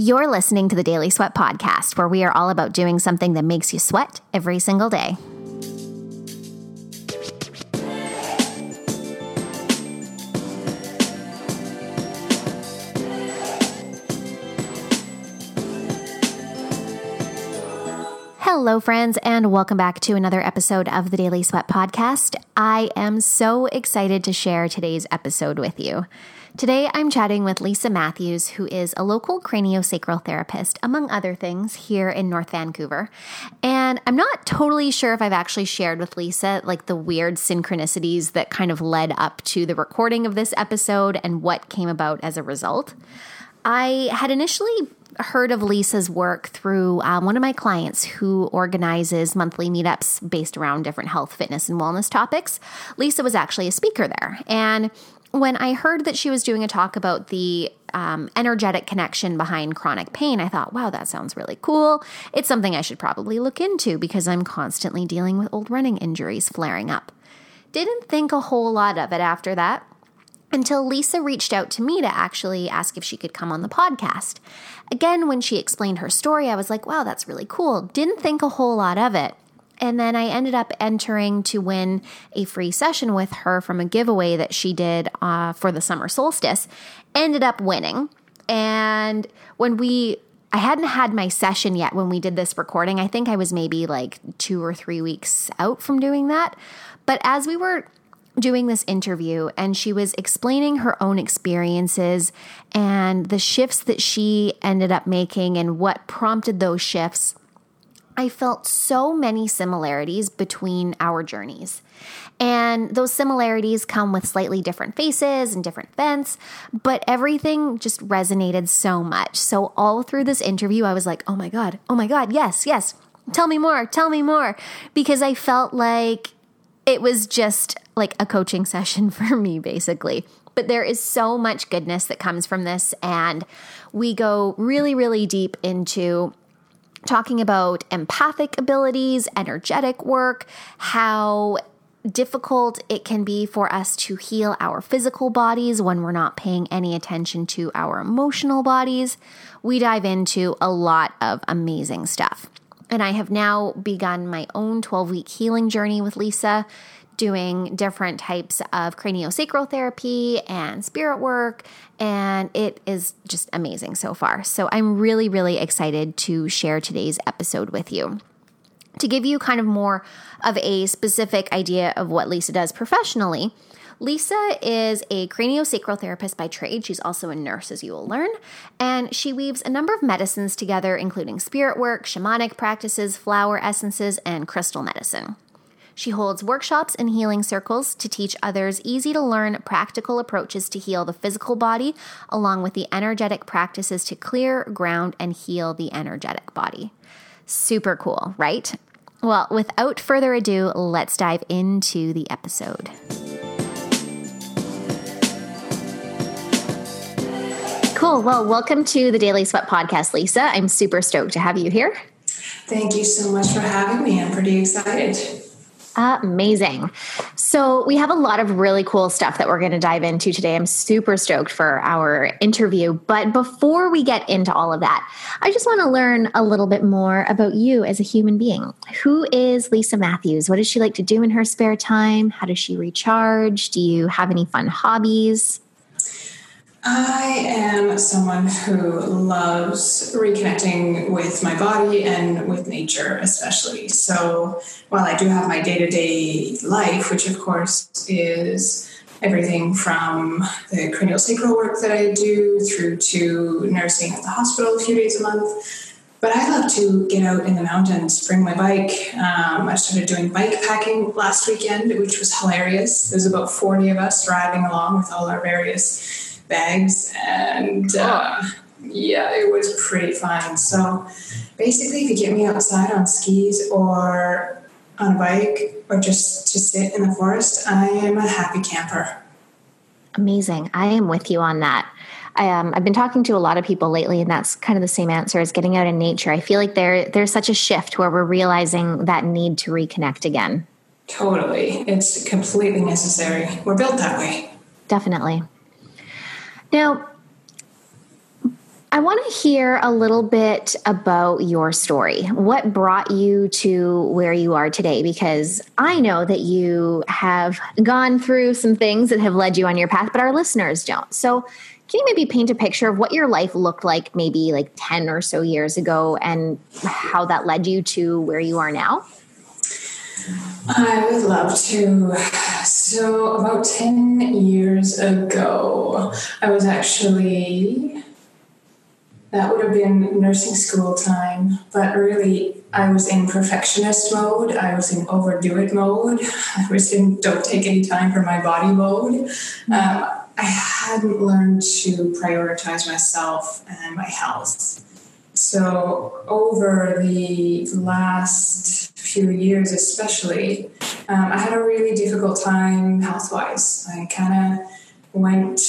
You're listening to the Daily Sweat Podcast, where we are all about doing something that makes you sweat every single day. Hello, friends, and welcome back to another episode of the Daily Sweat Podcast. I am so excited to share today's episode with you. Today, I'm chatting with Lisa Matthews, who is a local craniosacral therapist, among other things, here in North Vancouver. And I'm not totally sure if I've actually shared with Lisa like the weird synchronicities that kind of led up to the recording of this episode and what came about as a result. I had initially heard of Lisa's work through um, one of my clients who organizes monthly meetups based around different health, fitness, and wellness topics. Lisa was actually a speaker there. And when I heard that she was doing a talk about the um, energetic connection behind chronic pain, I thought, wow, that sounds really cool. It's something I should probably look into because I'm constantly dealing with old running injuries flaring up. Didn't think a whole lot of it after that until Lisa reached out to me to actually ask if she could come on the podcast. Again, when she explained her story, I was like, wow, that's really cool. Didn't think a whole lot of it. And then I ended up entering to win a free session with her from a giveaway that she did uh, for the summer solstice. Ended up winning. And when we, I hadn't had my session yet when we did this recording. I think I was maybe like two or three weeks out from doing that. But as we were doing this interview and she was explaining her own experiences and the shifts that she ended up making and what prompted those shifts, I felt so many similarities between our journeys. And those similarities come with slightly different faces and different vents, but everything just resonated so much. So, all through this interview, I was like, oh my God, oh my God, yes, yes, tell me more, tell me more, because I felt like it was just like a coaching session for me, basically. But there is so much goodness that comes from this. And we go really, really deep into talking about empathic abilities, energetic work, how difficult it can be for us to heal our physical bodies when we're not paying any attention to our emotional bodies. We dive into a lot of amazing stuff. And I have now begun my own 12 week healing journey with Lisa doing different types of craniosacral therapy and spirit work. And it is just amazing so far. So I'm really, really excited to share today's episode with you. To give you kind of more of a specific idea of what Lisa does professionally, Lisa is a craniosacral therapist by trade. She's also a nurse, as you will learn. And she weaves a number of medicines together, including spirit work, shamanic practices, flower essences, and crystal medicine. She holds workshops and healing circles to teach others easy to learn practical approaches to heal the physical body, along with the energetic practices to clear, ground, and heal the energetic body. Super cool, right? Well, without further ado, let's dive into the episode. Cool. Well, welcome to the Daily Sweat Podcast, Lisa. I'm super stoked to have you here. Thank you so much for having me. I'm pretty excited. Amazing. So, we have a lot of really cool stuff that we're going to dive into today. I'm super stoked for our interview. But before we get into all of that, I just want to learn a little bit more about you as a human being. Who is Lisa Matthews? What does she like to do in her spare time? How does she recharge? Do you have any fun hobbies? I am someone who loves reconnecting with my body and with nature, especially. So, while I do have my day to day life, which of course is everything from the craniosacral work that I do through to nursing at the hospital a few days a month, but I love to get out in the mountains, bring my bike. Um, I started doing bike packing last weekend, which was hilarious. There's about 40 of us driving along with all our various bags and uh, yeah it was pretty fun so basically if you get me outside on skis or on a bike or just to sit in the forest i am a happy camper amazing i am with you on that I, um, I've been talking to a lot of people lately, and that's kind of the same answer as getting out in nature. I feel like there there's such a shift where we're realizing that need to reconnect again. Totally, it's completely necessary. We're built that way. Definitely. Now, I want to hear a little bit about your story. What brought you to where you are today? Because I know that you have gone through some things that have led you on your path, but our listeners don't. So, can you maybe paint a picture of what your life looked like maybe like 10 or so years ago and how that led you to where you are now? I would love to. So, about 10 years ago, I was actually, that would have been nursing school time, but really, I was in perfectionist mode. I was in overdo it mode. I was in don't take any time for my body mode. Um, I hadn't learned to prioritize myself and my health. So, over the last few years, especially, um, I had a really difficult time health wise. I kind of went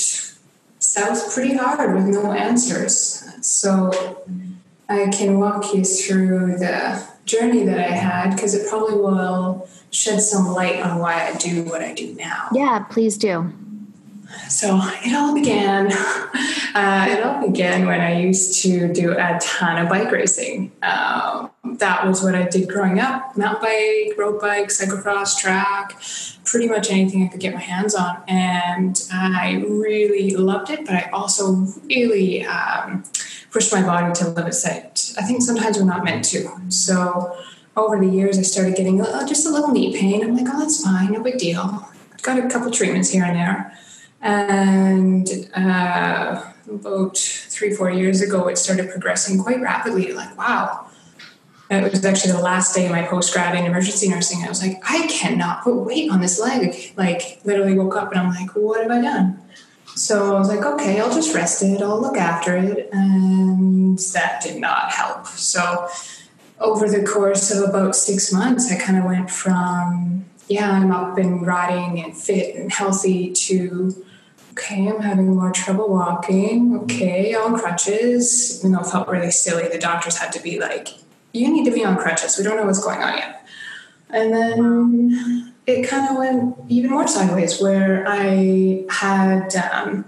south pretty hard with no answers. So, I can walk you through the journey that I had because it probably will shed some light on why I do what I do now. Yeah, please do. So it all began. Uh, it all began when I used to do a ton of bike racing. Um, that was what I did growing up: mountain bike, road bike, cyclocross, track, pretty much anything I could get my hands on. And I really loved it, but I also really um, pushed my body to limit set. I think sometimes we're not meant to. So over the years, I started getting just a little knee pain. I'm like, oh, that's fine, no big deal. Got a couple treatments here and there. And uh, about three, four years ago, it started progressing quite rapidly. Like, wow. It was actually the last day of my post grad in emergency nursing. I was like, I cannot put weight on this leg. Like, literally woke up and I'm like, what have I done? So I was like, okay, I'll just rest it. I'll look after it. And that did not help. So over the course of about six months, I kind of went from, yeah, I'm up and riding and fit and healthy to okay, I'm having more trouble walking. Okay, on crutches. You know, felt really silly. The doctors had to be like, you need to be on crutches. We don't know what's going on yet. And then it kind of went even more sideways where I had um,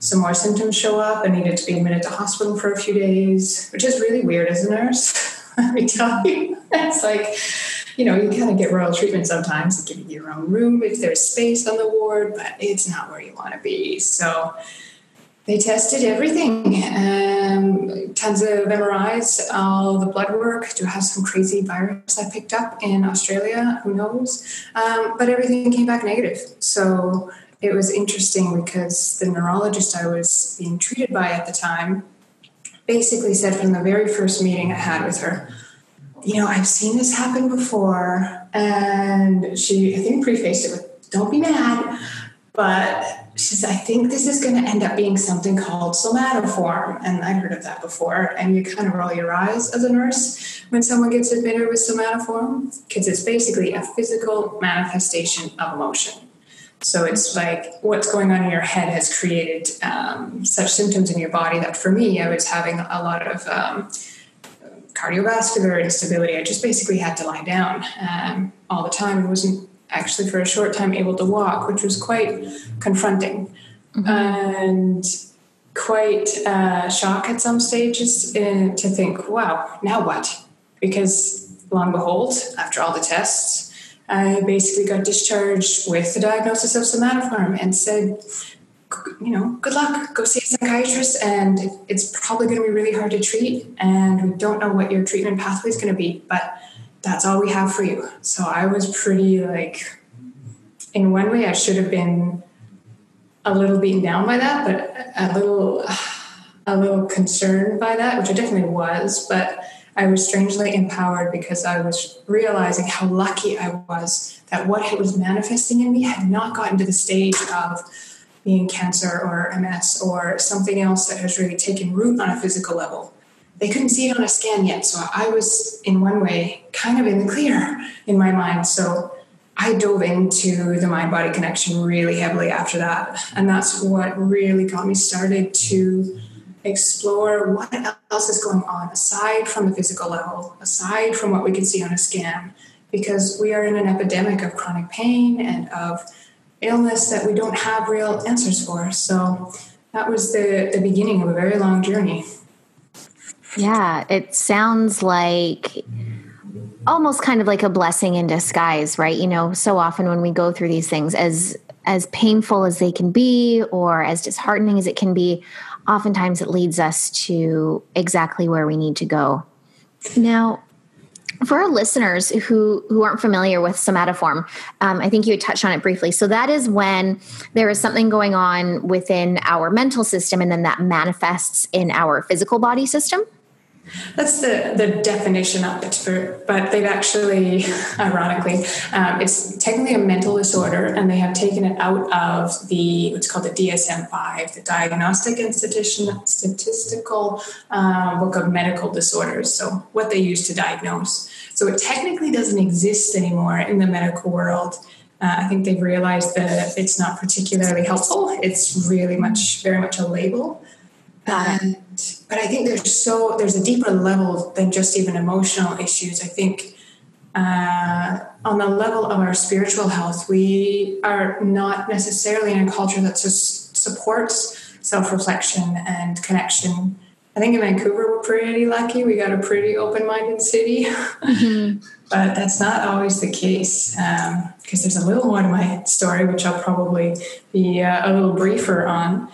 some more symptoms show up. I needed to be admitted to hospital for a few days, which is really weird as a nurse. Let me tell you. It's like, you know, you kind of get royal treatment sometimes, give you your own room if there's space on the ward, but it's not where you want to be. So they tested everything, um, tons of MRIs, all the blood work. Do I have some crazy virus I picked up in Australia? Who knows? Um, but everything came back negative. So it was interesting because the neurologist I was being treated by at the time basically said from the very first meeting I had with her, you know, I've seen this happen before. And she, I think, prefaced it with, don't be mad. But she says, I think this is going to end up being something called somatoform. And I'd heard of that before. And you kind of roll your eyes as a nurse when someone gets admitted with somatoform, because it's basically a physical manifestation of emotion. So it's like what's going on in your head has created um, such symptoms in your body that for me, I was having a lot of. Um, cardiovascular instability. I just basically had to lie down um, all the time I wasn't actually for a short time able to walk, which was quite confronting mm-hmm. and quite uh, shock at some stages uh, to think, wow, now what? Because long and behold, after all the tests, I basically got discharged with the diagnosis of somatoform and said, you know, good luck. Go see a psychiatrist, and it's probably going to be really hard to treat. And we don't know what your treatment pathway is going to be, but that's all we have for you. So I was pretty like, in one way, I should have been a little beaten down by that, but a little, a little concerned by that, which I definitely was. But I was strangely empowered because I was realizing how lucky I was that what it was manifesting in me had not gotten to the stage of being cancer or MS or something else that has really taken root on a physical level. They couldn't see it on a scan yet. So I was, in one way, kind of in the clear in my mind. So I dove into the mind body connection really heavily after that. And that's what really got me started to explore what else is going on aside from the physical level, aside from what we can see on a scan, because we are in an epidemic of chronic pain and of illness that we don't have real answers for. So that was the, the beginning of a very long journey. Yeah, it sounds like almost kind of like a blessing in disguise, right? You know, so often when we go through these things as as painful as they can be or as disheartening as it can be, oftentimes it leads us to exactly where we need to go. Now, for our listeners who who aren't familiar with somatoform, um, I think you touched on it briefly. So that is when there is something going on within our mental system, and then that manifests in our physical body system. That's the, the definition of it, but they've actually, ironically, um, it's technically a mental disorder, and they have taken it out of the what's called the DSM-5, the Diagnostic and Statistical uh, Book of Medical Disorders. So what they use to diagnose. So it technically doesn't exist anymore in the medical world. Uh, I think they've realized that it's not particularly helpful. It's really much, very much a label. And, but I think there's so there's a deeper level than just even emotional issues. I think uh, on the level of our spiritual health, we are not necessarily in a culture that just supports self reflection and connection. I think in Vancouver we're pretty lucky. We got a pretty open minded city, mm-hmm. but that's not always the case because um, there's a little more to my story, which I'll probably be uh, a little briefer on.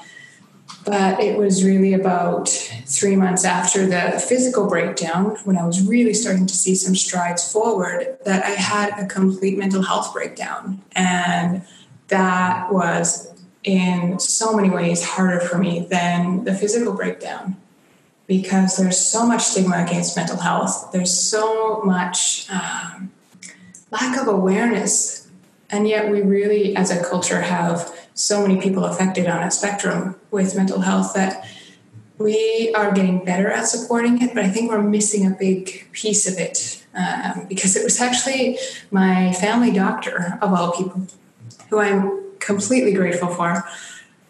But it was really about three months after the physical breakdown, when I was really starting to see some strides forward, that I had a complete mental health breakdown. And that was in so many ways harder for me than the physical breakdown because there's so much stigma against mental health. There's so much um, lack of awareness. And yet, we really, as a culture, have so many people affected on a spectrum with mental health that we are getting better at supporting it, but I think we're missing a big piece of it um, because it was actually my family doctor, of all people, who I'm completely grateful for.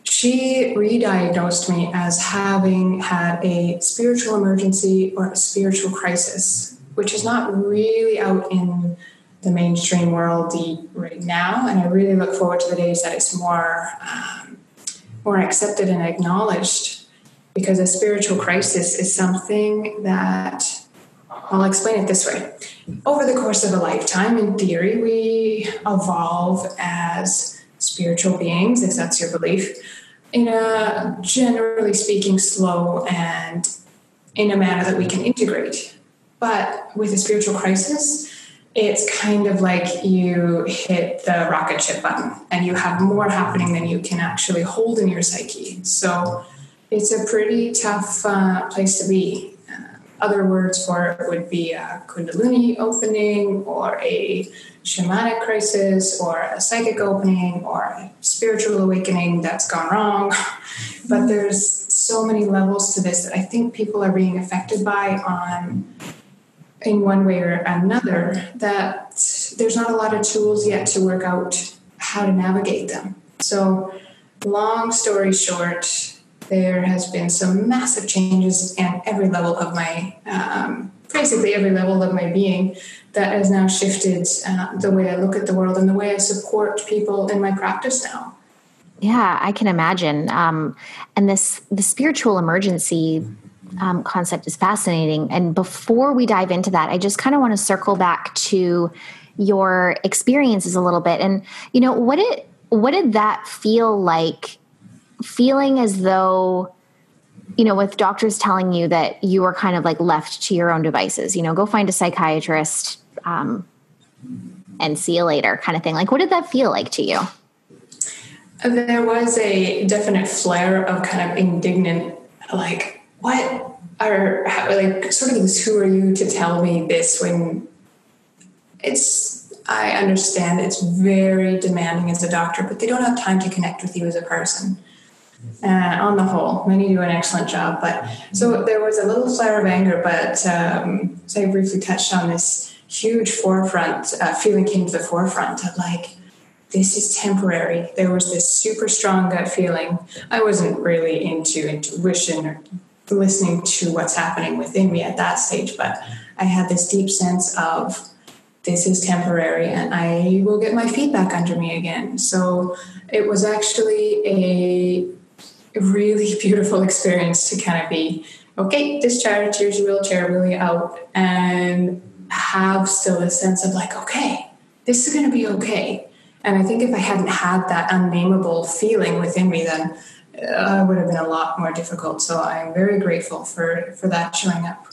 She re diagnosed me as having had a spiritual emergency or a spiritual crisis, which is not really out in the mainstream world right now, and I really look forward to the days that it's more um, more accepted and acknowledged. Because a spiritual crisis is something that I'll explain it this way. Over the course of a lifetime, in theory, we evolve as spiritual beings, if that's your belief, in a generally speaking slow and in a manner that we can integrate. But with a spiritual crisis, it's kind of like you hit the rocket ship button and you have more happening than you can actually hold in your psyche. So it's a pretty tough uh, place to be. Uh, other words for it would be a kundalini opening or a shamanic crisis or a psychic opening or a spiritual awakening that's gone wrong. but there's so many levels to this that I think people are being affected by on in one way or another that there's not a lot of tools yet to work out how to navigate them. So, long story short, there has been some massive changes in every level of my, um, basically every level of my being that has now shifted uh, the way I look at the world and the way I support people in my practice now. Yeah, I can imagine. Um, and this the spiritual emergency um, concept is fascinating. And before we dive into that, I just kind of want to circle back to your experiences a little bit. And you know, what did what did that feel like? Feeling as though you know, with doctors telling you that you were kind of like left to your own devices, you know, go find a psychiatrist um, and see you later kind of thing. Like, what did that feel like to you? There was a definite flare of kind of indignant, like, what are like sort of this who are you to tell me this when it's i understand it's very demanding as a doctor but they don't have time to connect with you as a person uh, on the whole many do an excellent job but so there was a little flare of anger but um, so i briefly touched on this huge forefront uh, feeling came to the forefront of like this is temporary. There was this super strong gut feeling. I wasn't really into intuition or listening to what's happening within me at that stage, but I had this deep sense of this is temporary and I will get my feedback under me again. So it was actually a really beautiful experience to kind of be okay, discharge, here's your wheelchair, really out, and have still a sense of like, okay, this is going to be okay. And I think if I hadn't had that unnameable feeling within me, then uh, would have been a lot more difficult. So I'm very grateful for for that showing up.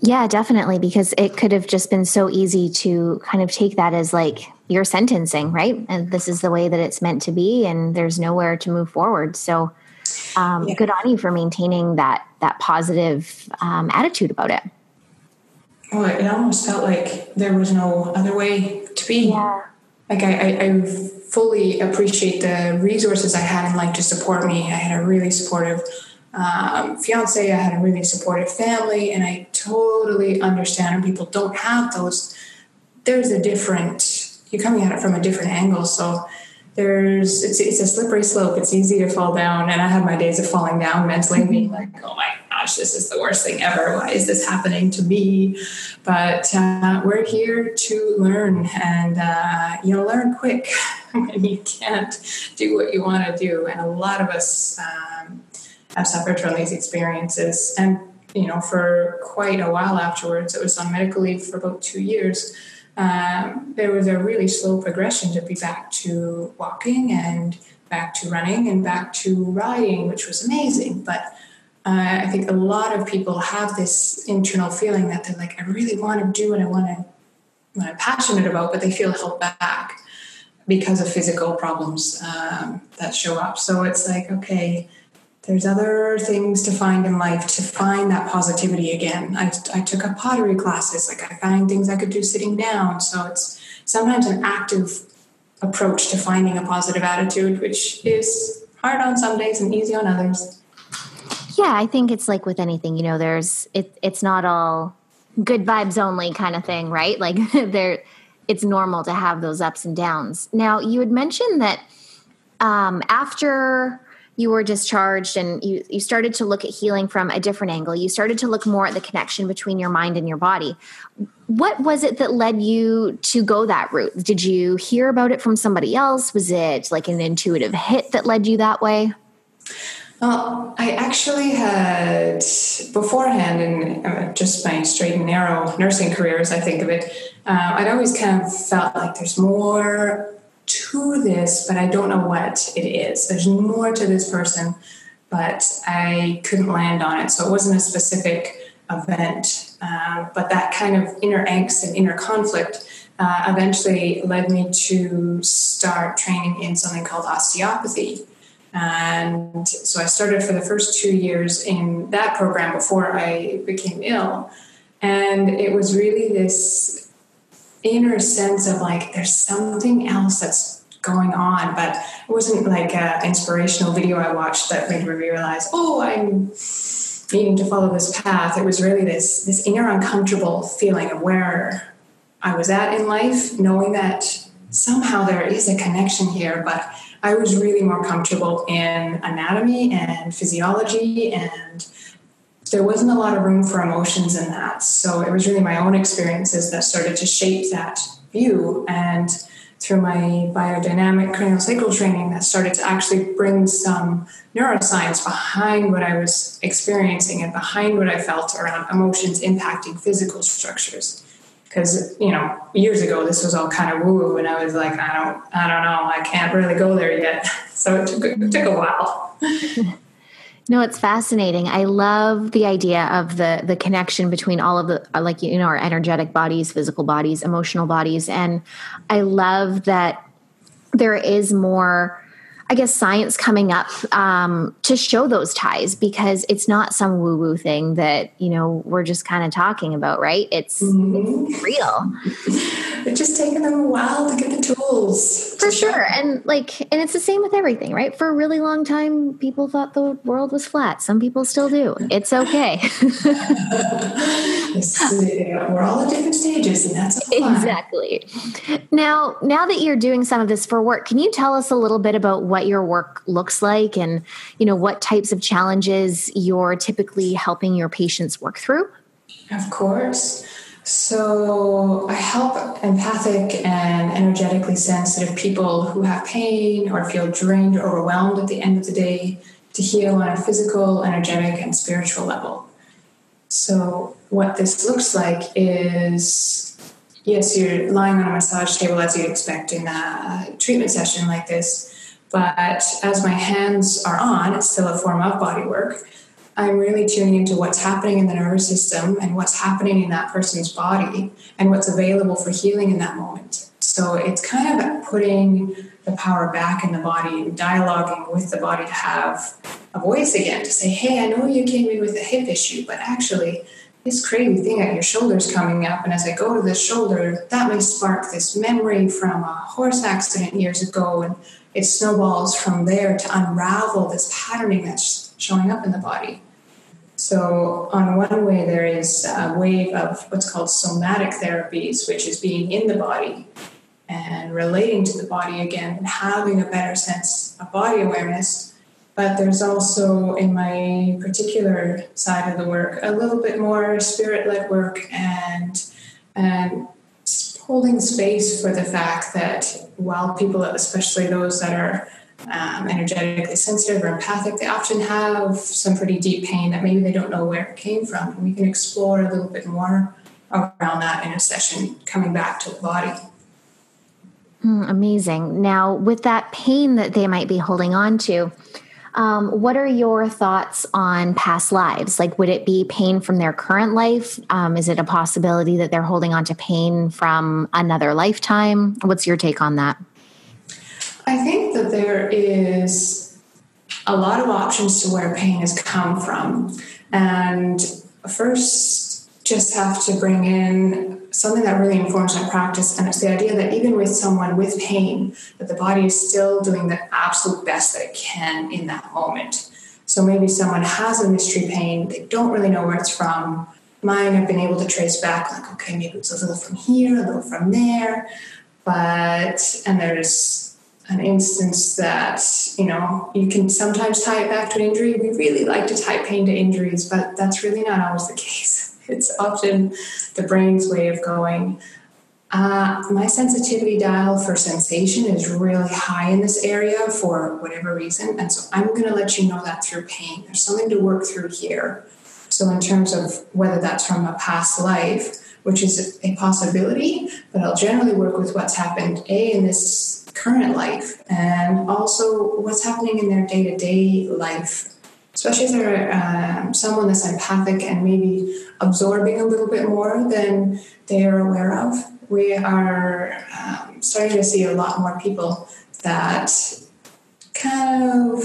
Yeah, definitely, because it could have just been so easy to kind of take that as like your sentencing, right? And this is the way that it's meant to be, and there's nowhere to move forward. So, um, yeah. good on you for maintaining that that positive um, attitude about it. Well, it almost felt like there was no other way to be. Yeah. Like I, I, I fully appreciate the resources I had in life to support me. I had a really supportive um, fiance, I had a really supportive family, and I totally understand when people don't have those. There's a different, you're coming at it from a different angle. So there's, it's, it's a slippery slope. It's easy to fall down. And I had my days of falling down mentally, being like, oh my gosh, this is the worst thing ever. Why is this happening to me? But uh, we're here to learn and, uh, you know, learn quick when you can't do what you want to do. And a lot of us, um, have suffered from these experiences. And, you know, for quite a while afterwards, it was on medical leave for about two years. Um, there was a really slow progression to be back to walking and back to running and back to riding, which was amazing. But uh, I think a lot of people have this internal feeling that they're like, I really want to do what I want to, what I'm passionate about, but they feel held back because of physical problems um, that show up. So it's like, okay, there's other things to find in life to find that positivity again. I, I took up pottery classes, like I find things I could do sitting down. So it's sometimes an active approach to finding a positive attitude, which is hard on some days and easy on others. Yeah, I think it's like with anything, you know, there's it it's not all good vibes only kind of thing, right? Like there it's normal to have those ups and downs. Now, you had mentioned that um, after you were discharged and you, you started to look at healing from a different angle. You started to look more at the connection between your mind and your body. What was it that led you to go that route? Did you hear about it from somebody else? Was it like an intuitive hit that led you that way? Well, I actually had beforehand, in uh, just my straight and narrow nursing career, as I think of it, uh, I'd always kind of felt like there's more to this, but I don't know what it is. There's more to this person, but I couldn't land on it. So it wasn't a specific event, uh, but that kind of inner angst and inner conflict uh, eventually led me to start training in something called osteopathy. And so I started for the first two years in that program before I became ill. And it was really this inner sense of like there's something else that's going on but it wasn't like an inspirational video i watched that made me realize oh i'm needing to follow this path it was really this this inner uncomfortable feeling of where i was at in life knowing that somehow there is a connection here but i was really more comfortable in anatomy and physiology and there wasn't a lot of room for emotions in that. So it was really my own experiences that started to shape that view. And through my biodynamic craniosacral training, that started to actually bring some neuroscience behind what I was experiencing and behind what I felt around emotions impacting physical structures. Because you know, years ago, this was all kind of woo woo and I was like, I don't, I don't know, I can't really go there yet. So it took, it took a while. No, it's fascinating. I love the idea of the the connection between all of the uh, like you know our energetic bodies, physical bodies, emotional bodies, and I love that there is more I guess science coming up um, to show those ties because it's not some woo woo thing that you know we're just kind of talking about, right? It's, mm-hmm. it's real. It's just taking them a while to get the tools. For sure, and like, and it's the same with everything, right? For a really long time, people thought the world was flat. Some people still do. It's okay. we're all at different stages, and that's exactly. Now, now that you're doing some of this for work, can you tell us a little bit about what what your work looks like and you know what types of challenges you're typically helping your patients work through of course so i help empathic and energetically sensitive people who have pain or feel drained or overwhelmed at the end of the day to heal on a physical, energetic, and spiritual level. So, what this looks like is yes, you're lying on a massage table as you'd expect in a treatment session like this, but as my hands are on, it's still a form of body work. I'm really tuning into what's happening in the nervous system and what's happening in that person's body and what's available for healing in that moment. So it's kind of putting the power back in the body and dialoguing with the body to have a voice again to say, hey, I know you came in with a hip issue, but actually, this crazy thing at your shoulder's coming up. And as I go to the shoulder, that may spark this memory from a horse accident years ago. And it snowballs from there to unravel this patterning that's showing up in the body. So, on one way, there is a wave of what's called somatic therapies, which is being in the body and relating to the body again and having a better sense of body awareness. But there's also, in my particular side of the work, a little bit more spirit led work and, and holding space for the fact that while people, especially those that are um, energetically sensitive or empathic, they often have some pretty deep pain that maybe they don't know where it came from. And we can explore a little bit more around that in a session, coming back to the body. Mm, amazing. Now, with that pain that they might be holding on to, um, what are your thoughts on past lives? Like, would it be pain from their current life? Um, is it a possibility that they're holding on to pain from another lifetime? What's your take on that? I think that there is a lot of options to where pain has come from. And first, just have to bring in something that really informs my practice and it's the idea that even with someone with pain that the body is still doing the absolute best that it can in that moment. So maybe someone has a mystery pain they don't really know where it's from. Mine i've been able to trace back like okay maybe it's a little from here a little from there. But and there's an instance that you know you can sometimes tie it back to an injury. We really like to tie pain to injuries but that's really not always the case it's often the brain's way of going. Uh, my sensitivity dial for sensation is really high in this area for whatever reason. And so I'm going to let you know that through pain. There's something to work through here. So, in terms of whether that's from a past life, which is a possibility, but I'll generally work with what's happened, A, in this current life, and also what's happening in their day to day life especially if they're um, someone that's empathic and maybe absorbing a little bit more than they are aware of. We are um, starting to see a lot more people that kind of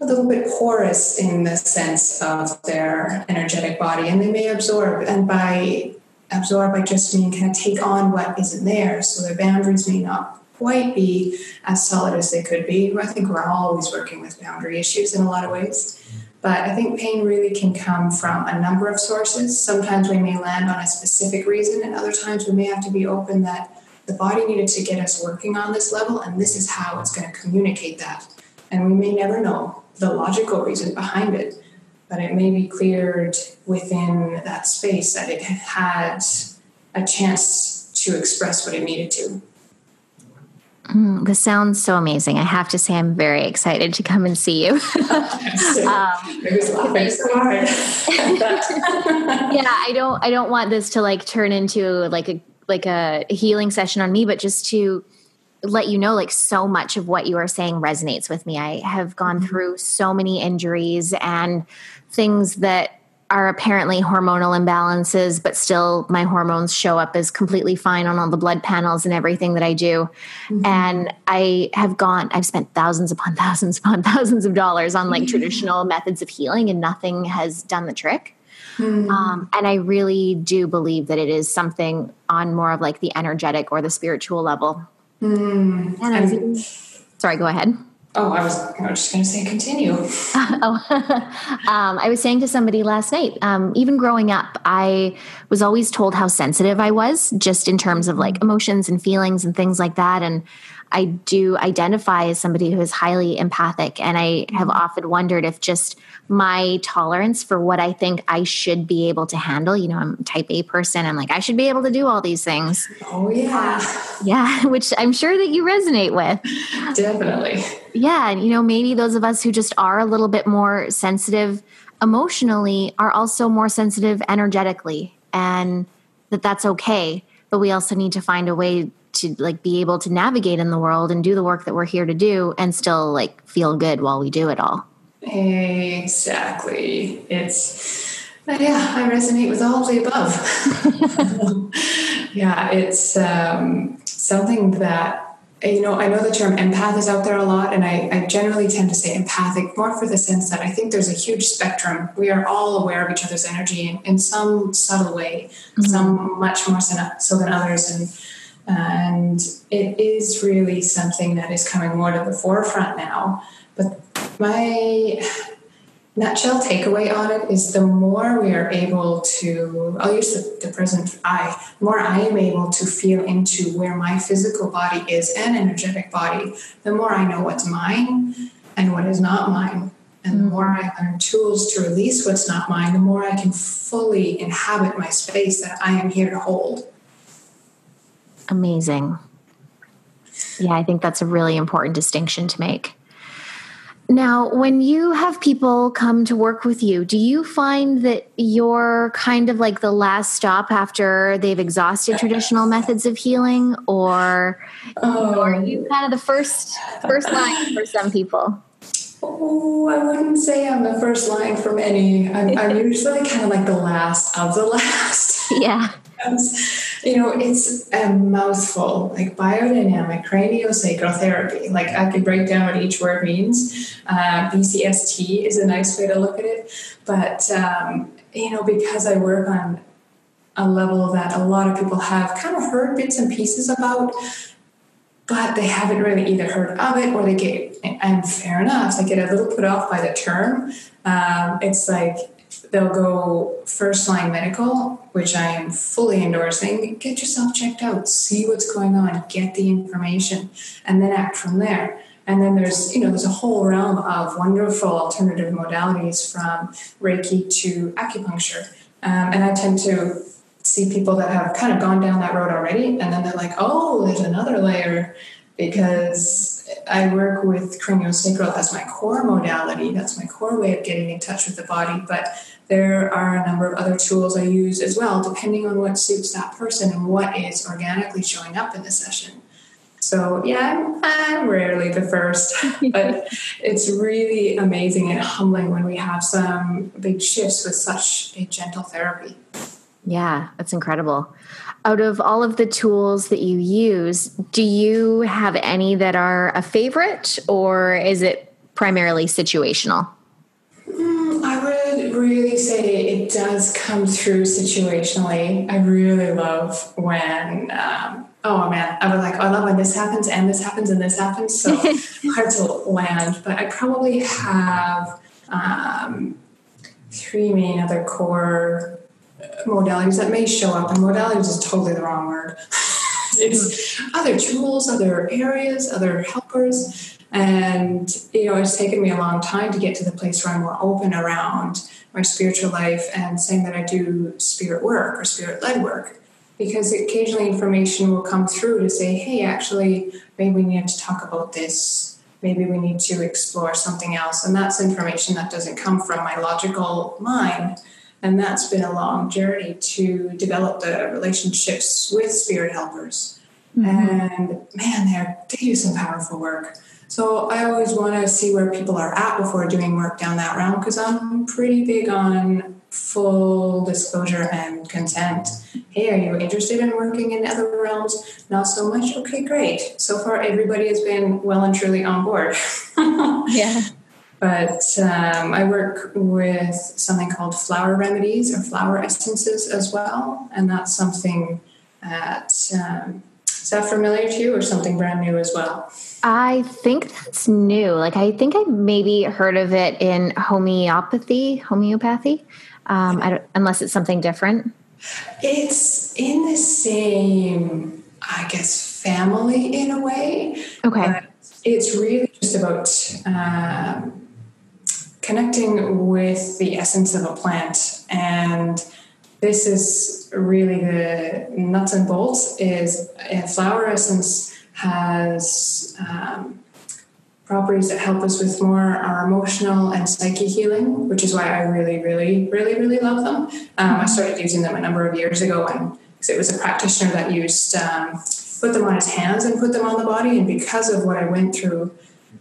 a little bit porous in the sense of their energetic body, and they may absorb. And by absorb, I just mean kind of take on what isn't there. So their boundaries may not quite be as solid as they could be. I think we're always working with boundary issues in a lot of ways. But I think pain really can come from a number of sources. Sometimes we may land on a specific reason, and other times we may have to be open that the body needed to get us working on this level, and this is how it's going to communicate that. And we may never know the logical reason behind it, but it may be cleared within that space that it had a chance to express what it needed to. Mm, this sounds so amazing. I have to say, I'm very excited to come and see you. um, yeah, I don't. I don't want this to like turn into like a like a healing session on me, but just to let you know, like so much of what you are saying resonates with me. I have gone mm-hmm. through so many injuries and things that are apparently hormonal imbalances, but still my hormones show up as completely fine on all the blood panels and everything that I do. Mm-hmm. And I have gone, I've spent thousands upon thousands upon thousands of dollars on like mm-hmm. traditional methods of healing, and nothing has done the trick. Mm-hmm. Um, and I really do believe that it is something on more of like the energetic or the spiritual level. Mm. And sorry, go ahead. Oh, I was, just going to say continue. oh, um, I was saying to somebody last night, um, even growing up, I was always told how sensitive I was, just in terms of like emotions and feelings and things like that. And I do identify as somebody who is highly empathic. And I have mm-hmm. often wondered if just my tolerance for what I think I should be able to handle, you know, I'm type A person. I'm like, I should be able to do all these things. Oh, yeah. yeah. Which I'm sure that you resonate with. Definitely. Yeah. And, you know, maybe those of us who just are a little bit more sensitive emotionally are also more sensitive energetically and that that's okay. But we also need to find a way to like be able to navigate in the world and do the work that we're here to do and still like feel good while we do it all. Exactly. It's yeah, I resonate with all of the above. yeah, it's um, something that you know, I know the term empath is out there a lot, and I, I, generally tend to say empathic more for the sense that I think there's a huge spectrum. We are all aware of each other's energy in, in some subtle way, mm-hmm. some much more so than others, and and it is really something that is coming more to the forefront now. But my nutshell takeaway on it is the more we are able to, I'll use the, the present I, the more I am able to feel into where my physical body is and energetic body, the more I know what's mine and what is not mine. And the more I learn tools to release what's not mine, the more I can fully inhabit my space that I am here to hold. Amazing. Yeah, I think that's a really important distinction to make. Now, when you have people come to work with you, do you find that you're kind of like the last stop after they've exhausted traditional methods of healing, or, oh. or are um, you kind of the first first line for some people? Oh, I wouldn't say I'm the first line for many. I'm, I'm usually kind of like the last of the last. Yeah you know, it's a mouthful, like biodynamic craniosacral therapy. Like I could break down what each word means. Uh, BCST is a nice way to look at it. But, um, you know, because I work on a level that a lot of people have kind of heard bits and pieces about, but they haven't really either heard of it or they get, and fair enough, they get a little put off by the term. Um, it's like, they'll go first line medical, which I am fully endorsing. Get yourself checked out, see what's going on, get the information, and then act from there. And then there's, you know, there's a whole realm of wonderful alternative modalities from Reiki to acupuncture. Um, and I tend to see people that have kind of gone down that road already, and then they're like, oh, there's another layer because I work with craniosacral as my core modality. That's my core way of getting in touch with the body. But there are a number of other tools I use as well, depending on what suits that person and what is organically showing up in the session. So, yeah, I'm, I'm rarely the first, but it's really amazing and humbling when we have some big shifts with such a gentle therapy. Yeah, that's incredible. Out of all of the tools that you use, do you have any that are a favorite or is it primarily situational? Really say it does come through situationally. I really love when, um, oh man, I would like, oh, I love when this happens and this happens and this happens. So hard to land, but I probably have um, three main other core modalities that may show up, and modalities is totally the wrong word. it's other tools, other areas, other helpers. And, you know, it's taken me a long time to get to the place where I'm more open around my spiritual life and saying that I do spirit work or spirit led work. Because occasionally information will come through to say, hey, actually, maybe we need to talk about this. Maybe we need to explore something else. And that's information that doesn't come from my logical mind and that's been a long journey to develop the relationships with spirit helpers. Mm-hmm. And man, they're, they do some powerful work. So I always want to see where people are at before doing work down that realm because I'm pretty big on full disclosure and consent. Hey, are you interested in working in other realms? Not so much. Okay, great. So far, everybody has been well and truly on board. yeah. But um, I work with something called flower remedies or flower essences as well. And that's something that um, is that familiar to you or something brand new as well? I think that's new. Like I think I maybe heard of it in homeopathy, homeopathy, um, unless it's something different. It's in the same, I guess, family in a way. Okay. It's really just about um, connecting with the essence of a plant and this is really the nuts and bolts is a flower essence has um, properties that help us with more our emotional and psyche healing which is why i really really really really love them. Um, i started using them a number of years ago and because it was a practitioner that used um, put them on his hands and put them on the body and because of what i went through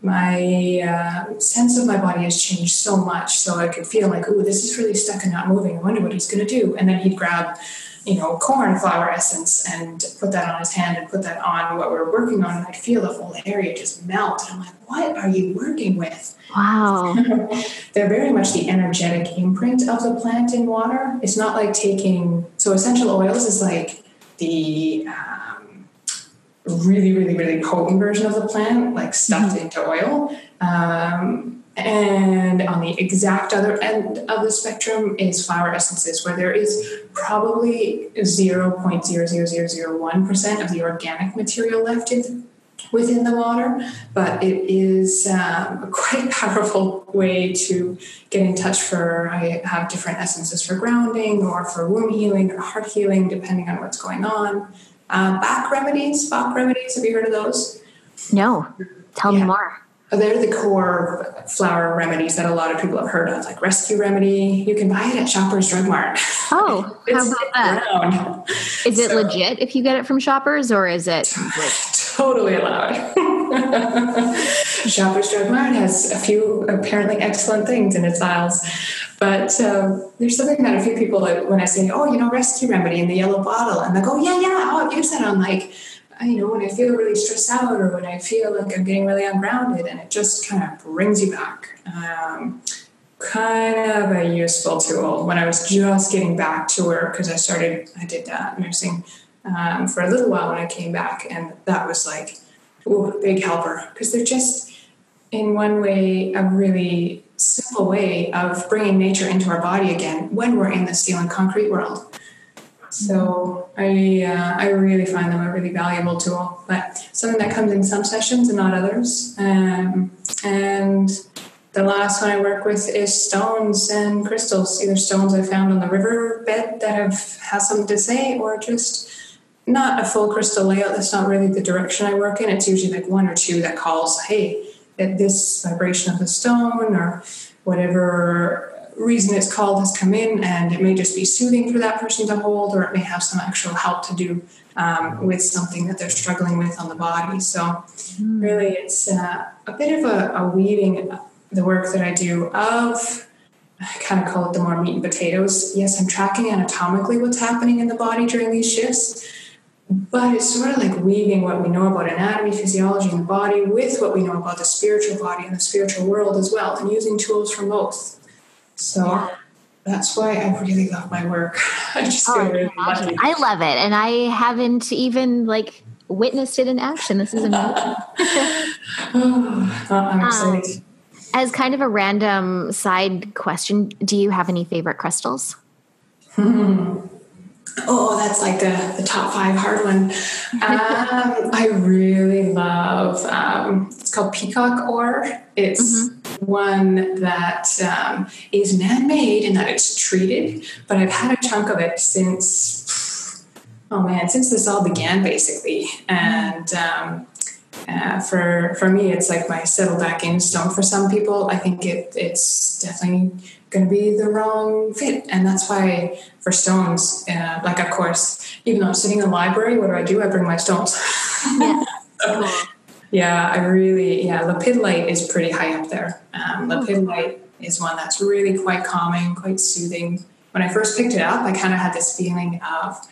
my uh, sense of my body has changed so much. So I could feel like, oh, this is really stuck and not moving. I wonder what he's going to do. And then he'd grab, you know, corn flower essence and put that on his hand and put that on what we are working on. And I'd feel the whole area just melt. And I'm like, what are you working with? Wow. They're very much the energetic imprint of the plant in water. It's not like taking, so essential oils is like the, um, really, really, really potent version of the plant, like stuffed mm-hmm. into oil. Um, and on the exact other end of the spectrum is flower essences, where there is probably 0.00001% of the organic material left in, within the water, but it is um, a quite powerful way to get in touch for. I have different essences for grounding or for womb healing or heart healing, depending on what's going on. Uh, back remedies, Bach remedies. Have you heard of those? No. Tell yeah. me more. They're the core flower remedies that a lot of people have heard of, like Rescue Remedy. You can buy it at Shoppers Drug Mart. Oh, how about that? Is it so, legit if you get it from Shoppers, or is it totally allowed? Shoppers Drug Mart has a few apparently excellent things in its aisles. But um, there's something that a few people, like, when I say, oh, you know, rescue remedy in the yellow bottle, and they go, yeah, yeah, oh, I've used that on like, you know, when I feel really stressed out or when I feel like I'm getting really ungrounded, and it just kind of brings you back. Um, kind of a useful tool when I was just getting back to work because I started, I did that nursing um, for a little while when I came back, and that was like, ooh, big helper because they're just, in one way, a really simple way of bringing nature into our body again when we're in the steel and concrete world. So I uh, I really find them a really valuable tool, but something that comes in some sessions and not others. Um, and the last one I work with is stones and crystals, either stones I found on the riverbed that have has something to say, or just not a full crystal layout. That's not really the direction I work in. It's usually like one or two that calls, hey, that this vibration of the stone or whatever reason it's called has come in and it may just be soothing for that person to hold or it may have some actual help to do um, with something that they're struggling with on the body so mm. really it's uh, a bit of a, a weaving the work that i do of I kind of call it the more meat and potatoes. Yes, I'm tracking anatomically what's happening in the body during these shifts, but it's sort of like weaving what we know about anatomy, physiology, and the body with what we know about the spiritual body and the spiritual world as well, and using tools from both. So yeah. that's why I really love my work. I just oh, really I love it, and I haven't even like witnessed it in action. This is amazing. oh, I'm um, excited. Um, as kind of a random side question, do you have any favorite crystals? Hmm. Oh, that's like the, the top five hard one. Um, I really love, um, it's called peacock ore. It's mm-hmm. one that um, is man made in that it's treated, but I've had a chunk of it since, oh man, since this all began basically. And um, uh, for for me, it's like my settle back in stone. For some people, I think it it's definitely going to be the wrong fit, and that's why for stones, uh, like of course, even though I'm sitting in the library, what do I do? I bring my stones. Yeah. so, yeah, I really yeah. Lepidolite is pretty high up there. Um, oh. lepidolite is one that's really quite calming, quite soothing. When I first picked it up, I kind of had this feeling of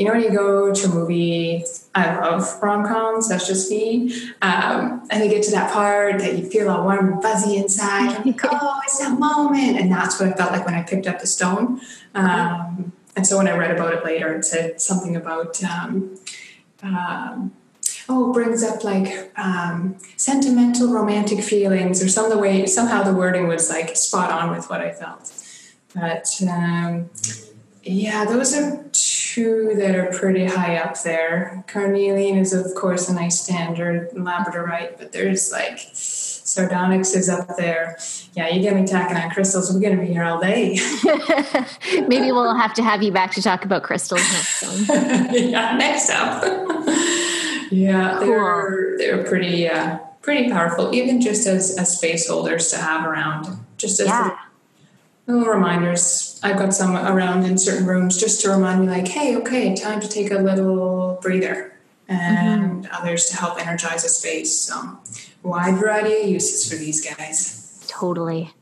you know when you go to a movie i love rom-coms that's just me um, and they get to that part that you feel all warm and fuzzy inside I'm like oh it's that moment and that's what i felt like when i picked up the stone. Um, and so when i read about it later it said something about um, um oh brings up like um, sentimental romantic feelings or some the way somehow the wording was like spot on with what i felt. But um, yeah those are two that are pretty high up there. Carnelian is, of course, a nice standard labradorite, but there's like sardonyx is up there. Yeah, you get me talking on crystals. We're going to be here all day. Maybe we'll have to have you back to talk about crystals next time. yeah, next up. yeah, cool. they're they're pretty uh, pretty powerful, even just as as space holders to have around. Just as yeah little reminders. I've got some around in certain rooms just to remind me, like, hey, okay, time to take a little breather, and mm-hmm. others to help energize a space. So, wide variety of uses for these guys. Totally.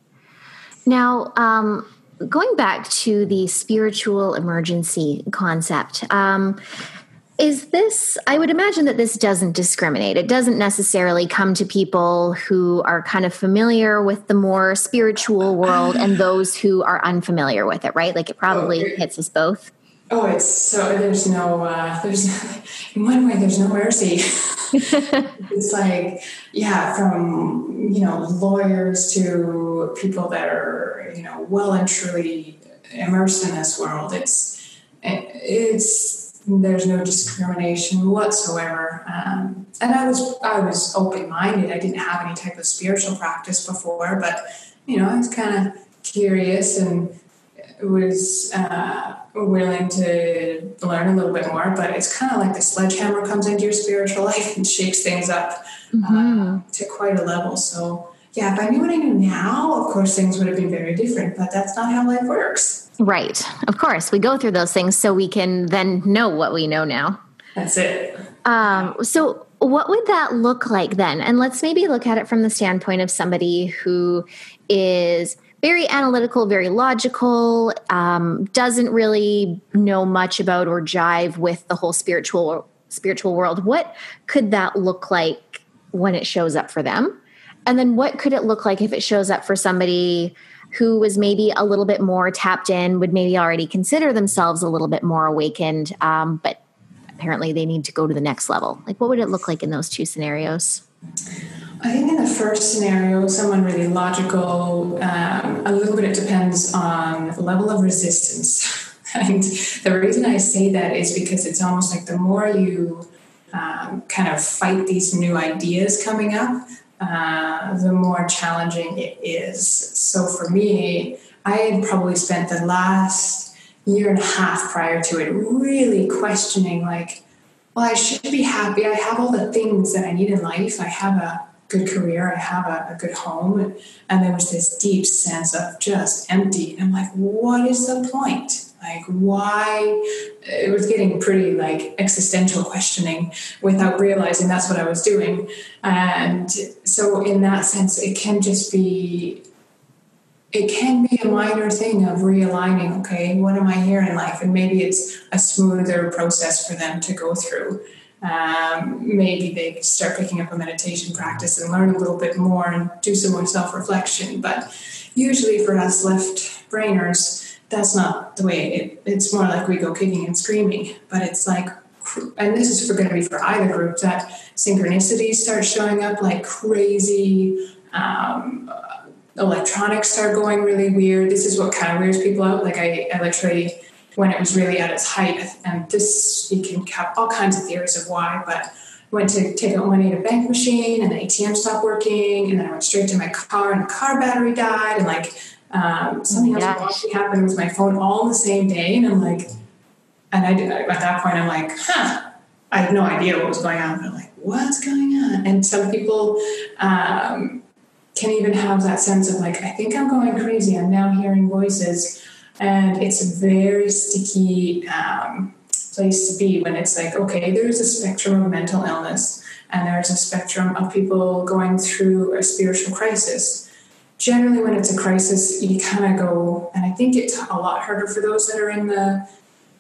Now, um, going back to the spiritual emergency concept. Um, is this, I would imagine that this doesn't discriminate. It doesn't necessarily come to people who are kind of familiar with the more spiritual world and those who are unfamiliar with it, right? Like it probably oh, hits us both. Oh, it's so, there's no, uh, there's, in one way, there's no mercy. it's like, yeah, from, you know, lawyers to people that are, you know, well and truly immersed in this world. It's, it's, there's no discrimination whatsoever. Um, and I was I was open minded. I didn't have any type of spiritual practice before, but you know I was kind of curious and was uh, willing to learn a little bit more. But it's kind of like the sledgehammer comes into your spiritual life and shakes things up mm-hmm. uh, to quite a level. So yeah, if I knew what I knew now, of course things would have been very different. But that's not how life works. Right. Of course, we go through those things so we can then know what we know now. That's it. Um, so, what would that look like then? And let's maybe look at it from the standpoint of somebody who is very analytical, very logical, um, doesn't really know much about or jive with the whole spiritual spiritual world. What could that look like when it shows up for them? And then what could it look like if it shows up for somebody who was maybe a little bit more tapped in, would maybe already consider themselves a little bit more awakened, um, but apparently they need to go to the next level? Like, what would it look like in those two scenarios? I think in the first scenario, someone really logical, um, a little bit it depends on the level of resistance. and the reason I say that is because it's almost like the more you um, kind of fight these new ideas coming up, uh, the more challenging it is. So for me, I had probably spent the last year and a half prior to it really questioning, like, well, I should be happy. I have all the things that I need in life. I have a good career. I have a, a good home. And there was this deep sense of just empty. And I'm like, what is the point? Like why it was getting pretty like existential questioning without realizing that's what i was doing. And so in that sense it can just be it can be a minor thing of realigning okay what am i here in life? And maybe it's a smoother process for them to go through. Um, maybe they start picking up a meditation practice and learn a little bit more and do some more self-reflection. But usually for us left brainers that's not the way it, it's more like we go kicking and screaming but it's like and this is going to be for either group that synchronicities start showing up like crazy um, electronics start going really weird. This is what kind of weirds people out. Like I, I literally when it was really at its height and this you can have all kinds of theories of why but went to take out money at a bank machine and the atm stopped working and then i went straight to my car and the car battery died and like um, something else actually happened with my phone all the same day, and I'm like, and I did, at that point I'm like, huh, I have no idea what was going on. But I'm like, what's going on? And some people um, can even have that sense of like, I think I'm going crazy. I'm now hearing voices, and it's a very sticky um, place to be when it's like, okay, there's a spectrum of mental illness, and there's a spectrum of people going through a spiritual crisis generally when it's a crisis you kind of go and i think it's a lot harder for those that are in the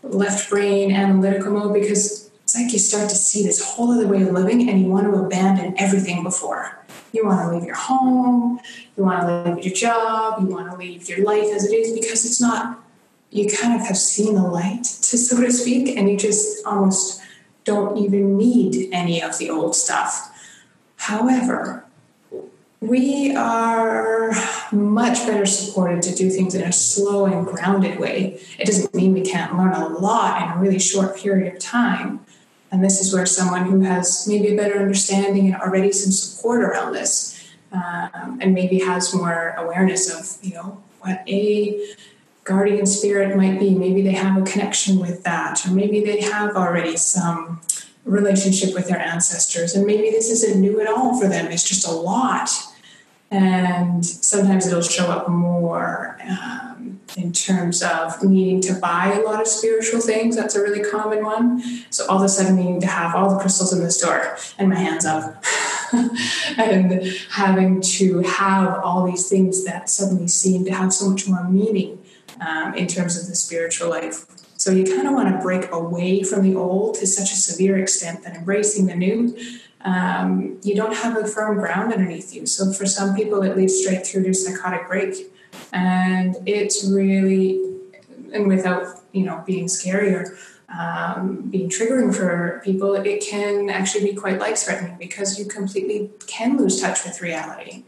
left brain analytical mode because it's like you start to see this whole other way of living and you want to abandon everything before. You want to leave your home you want to leave your job you want to leave your life as it is because it's not you kind of have seen the light to so to speak and you just almost don't even need any of the old stuff. However we are much better supported to do things in a slow and grounded way. It doesn't mean we can't learn a lot in a really short period of time. And this is where someone who has maybe a better understanding and already some support around this, um, and maybe has more awareness of, you know, what a guardian spirit might be. Maybe they have a connection with that, or maybe they have already some relationship with their ancestors, and maybe this isn't new at all for them. It's just a lot and sometimes it'll show up more um, in terms of needing to buy a lot of spiritual things. That's a really common one. So all of a sudden needing to have all the crystals in the store and my hands up. and having to have all these things that suddenly seem to have so much more meaning um, in terms of the spiritual life. So you kind of want to break away from the old to such a severe extent that embracing the new um, you don't have a firm ground underneath you. So for some people, it leads straight through to psychotic break, and it's really, and without you know being scary or um, being triggering for people, it can actually be quite life threatening because you completely can lose touch with reality,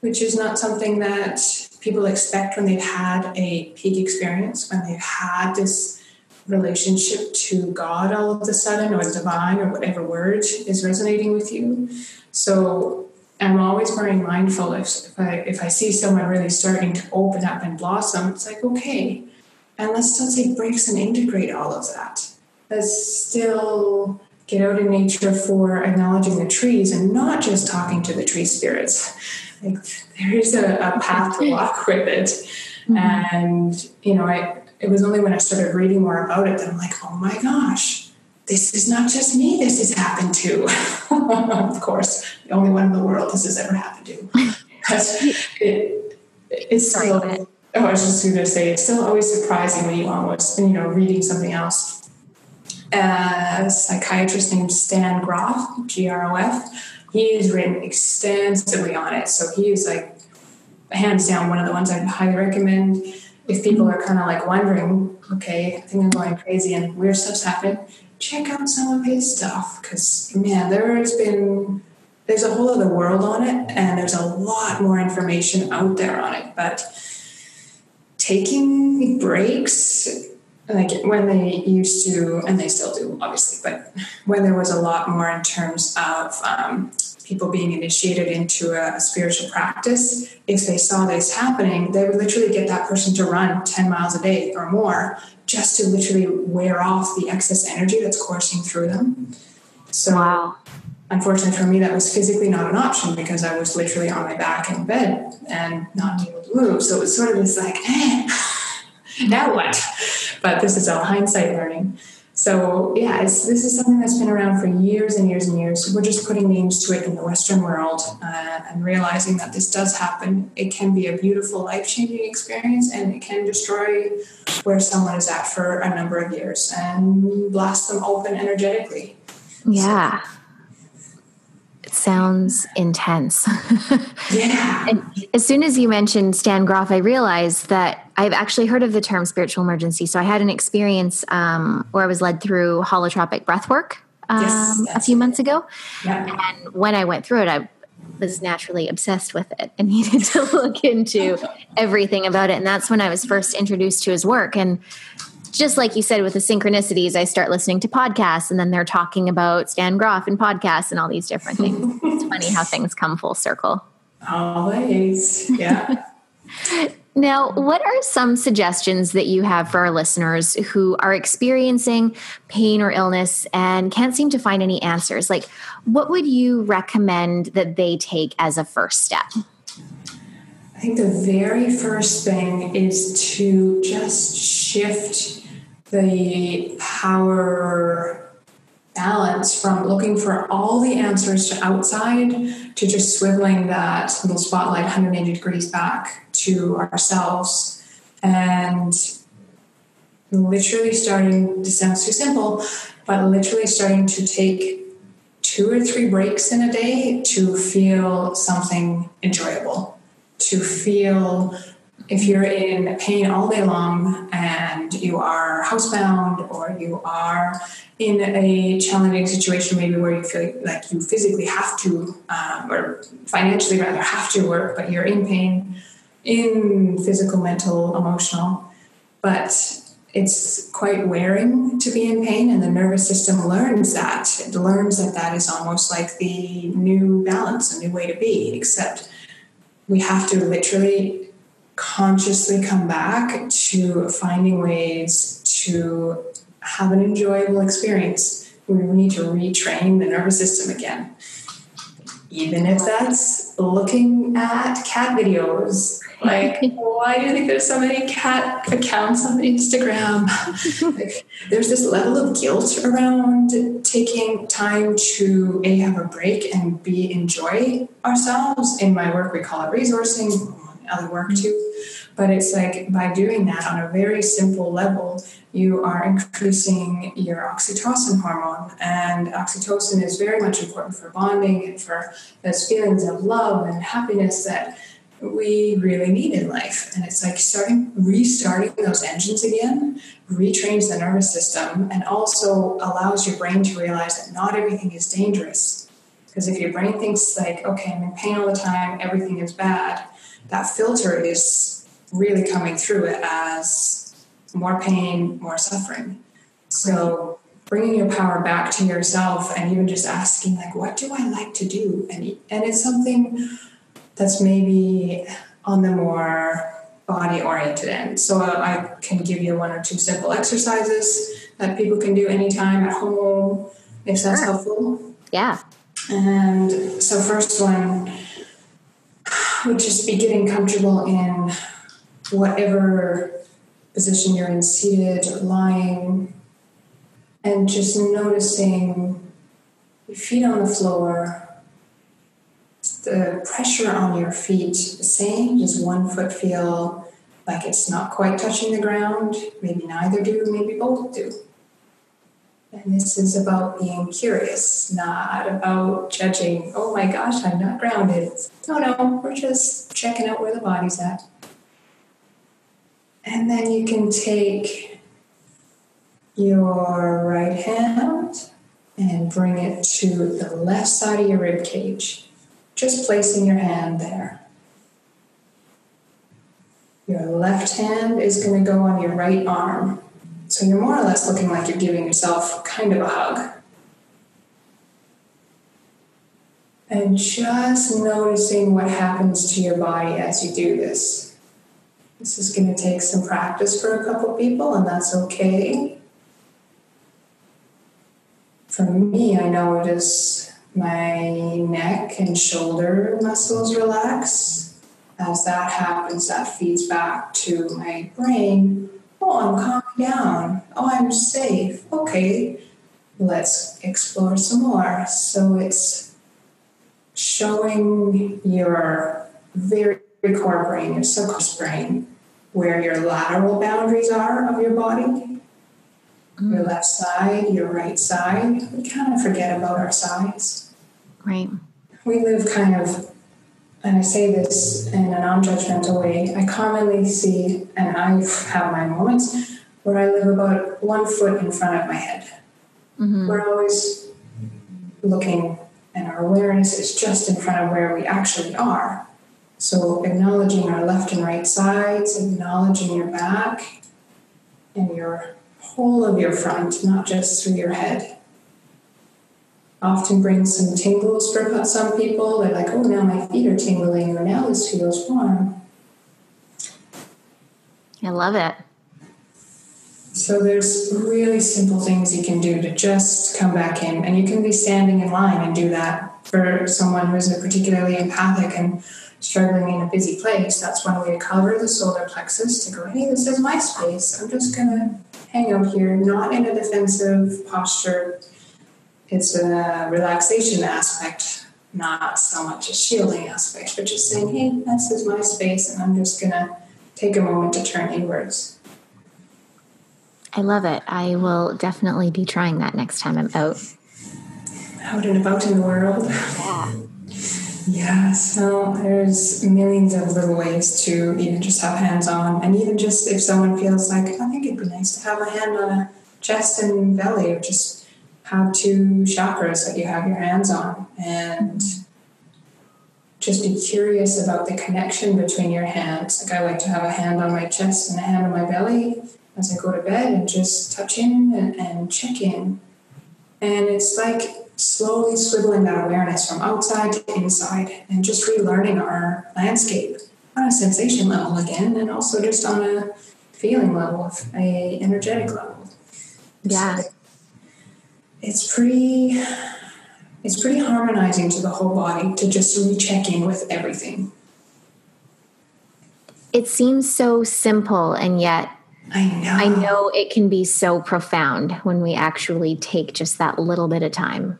which is not something that people expect when they've had a peak experience, when they've had this relationship to God all of a sudden, or divine, or whatever word is resonating with you. So I'm always very mindful if, if I if I see someone really starting to open up and blossom, it's like okay, and let's still take breaks and integrate all of that. Let's still get out in nature for acknowledging the trees and not just talking to the tree spirits. Like there is a, a path to walk with it, mm-hmm. and you know I it was only when I started reading more about it that I'm like, oh my gosh, this is not just me, this has happened to. of course, the only one in the world this has ever happened to. Because it, it's still, oh, I was just going to say, it's still always surprising when you almost, you know, reading something else. A psychiatrist named Stan Grof, G R O F, he has written extensively on it. So he is like, hands down, one of the ones I highly recommend if people are kind of like wondering, okay, I think I'm going crazy and weird stuff's happening, check out some of his stuff because man, there has been there's a whole other world on it and there's a lot more information out there on it. But taking breaks, like when they used to, and they still do, obviously, but when there was a lot more in terms of um, people being initiated into a, a, spiritual practice, if they saw this happening, they would literally get that person to run 10 miles a day or more just to literally wear off the excess energy that's coursing through them. So, wow. unfortunately for me, that was physically not an option because I was literally on my back in bed and not able to move. So it was sort of this like, eh, now what? But this is all hindsight learning. So yeah, this is something that's been around for years and years and years. We're just putting names to it in the Western world uh, and realizing that this does happen. It can be a beautiful, life-changing experience, and it can destroy where someone is at for a number of years and blast them open energetically. Yeah. So, sounds intense. yeah. and as soon as you mentioned Stan Grof, I realized that I've actually heard of the term spiritual emergency. So I had an experience um, where I was led through holotropic breath work um, yes, a few months ago. Yeah. And when I went through it, I was naturally obsessed with it and needed to look into everything about it. And that's when I was first introduced to his work. And just like you said with the synchronicities, I start listening to podcasts and then they're talking about Stan Grof and podcasts and all these different things. it's funny how things come full circle. Always. Yeah. Now, what are some suggestions that you have for our listeners who are experiencing pain or illness and can't seem to find any answers? Like, what would you recommend that they take as a first step? I think the very first thing is to just shift the power balance from looking for all the answers to outside to just swiveling that little spotlight 180 degrees back to ourselves. And literally starting this sounds too simple but literally starting to take two or three breaks in a day to feel something enjoyable to feel if you're in pain all day long and you are housebound or you are in a challenging situation, maybe where you feel like you physically have to, um, or financially rather have to work, but you're in pain, in physical, mental, emotional, but it's quite wearing to be in pain, and the nervous system learns that. It learns that that is almost like the new balance, a new way to be, except we have to literally consciously come back to finding ways to have an enjoyable experience. We need to retrain the nervous system again. Even if that's looking at cat videos. Like, why do you think there's so many cat accounts on Instagram? like, there's this level of guilt around taking time to a have a break and b enjoy ourselves. In my work, we call it resourcing other work mm-hmm. too. But it's like by doing that on a very simple level, you are increasing your oxytocin hormone. And oxytocin is very much important for bonding and for those feelings of love and happiness that we really need in life. And it's like starting restarting those engines again retrains the nervous system and also allows your brain to realize that not everything is dangerous. Because if your brain thinks like, okay, I'm in pain all the time, everything is bad, that filter is really coming through it as more pain, more suffering. So bringing your power back to yourself and even just asking like what do i like to do and and it's something that's maybe on the more body oriented end so i can give you one or two simple exercises that people can do anytime at home if that's sure. helpful yeah and so first one would just be getting comfortable in whatever position you're in, seated or lying, and just noticing your feet on the floor, the pressure on your feet the same, just one foot feel like it's not quite touching the ground, maybe neither do, maybe both do. And this is about being curious, not about judging, oh my gosh, I'm not grounded. No, no, we're just checking out where the body's at. And then you can take your right hand and bring it to the left side of your rib cage, just placing your hand there. Your left hand is going to go on your right arm. So you're more or less looking like you're giving yourself kind of a hug. And just noticing what happens to your body as you do this. This is going to take some practice for a couple people, and that's okay. For me, I notice my neck and shoulder muscles relax. As that happens, that feeds back to my brain Oh, I'm calming down. Oh, I'm safe. Okay, let's explore some more. So it's showing your very core brain, your subconscious brain, where your lateral boundaries are of your body. Mm-hmm. Your left side, your right side. We kind of forget about our sides. Right. We live kind of and I say this in a non judgmental way, I commonly see, and I have my moments, where I live about one foot in front of my head. Mm-hmm. We're always looking, and our awareness is just in front of where we actually are. So, acknowledging our left and right sides, acknowledging your back and your whole of your front, not just through your head often brings some tingles for some people. They're like, oh, now my feet are tingling, or now this feels warm. I love it. So there's really simple things you can do to just come back in, and you can be standing in line and do that for someone who's particularly empathic and struggling in a busy place. That's one way to cover the solar plexus to go, hey, this is my space. I'm just gonna hang out here, not in a defensive posture it's a relaxation aspect, not so much a shielding aspect, but just saying, hey, this is my space, and I'm just going to take a moment to turn inwards. I love it. I will definitely be trying that next time I'm out. Out and about in the world. Yeah. Yeah, so there's millions of little ways to even just have hands on, and even just if someone feels like, I think it'd be nice to have a hand on a chest and belly, or just have two chakras that you have your hands on, and just be curious about the connection between your hands. Like I like to have a hand on my chest and a hand on my belly as I go to bed, and just touch in and, and check in. And it's like slowly swiveling that awareness from outside to inside and just relearning our landscape on a sensation level again and also just on a feeling level a energetic level yeah so it's pretty it's pretty harmonizing to the whole body to just recheck in with everything it seems so simple and yet I know. I know it can be so profound when we actually take just that little bit of time.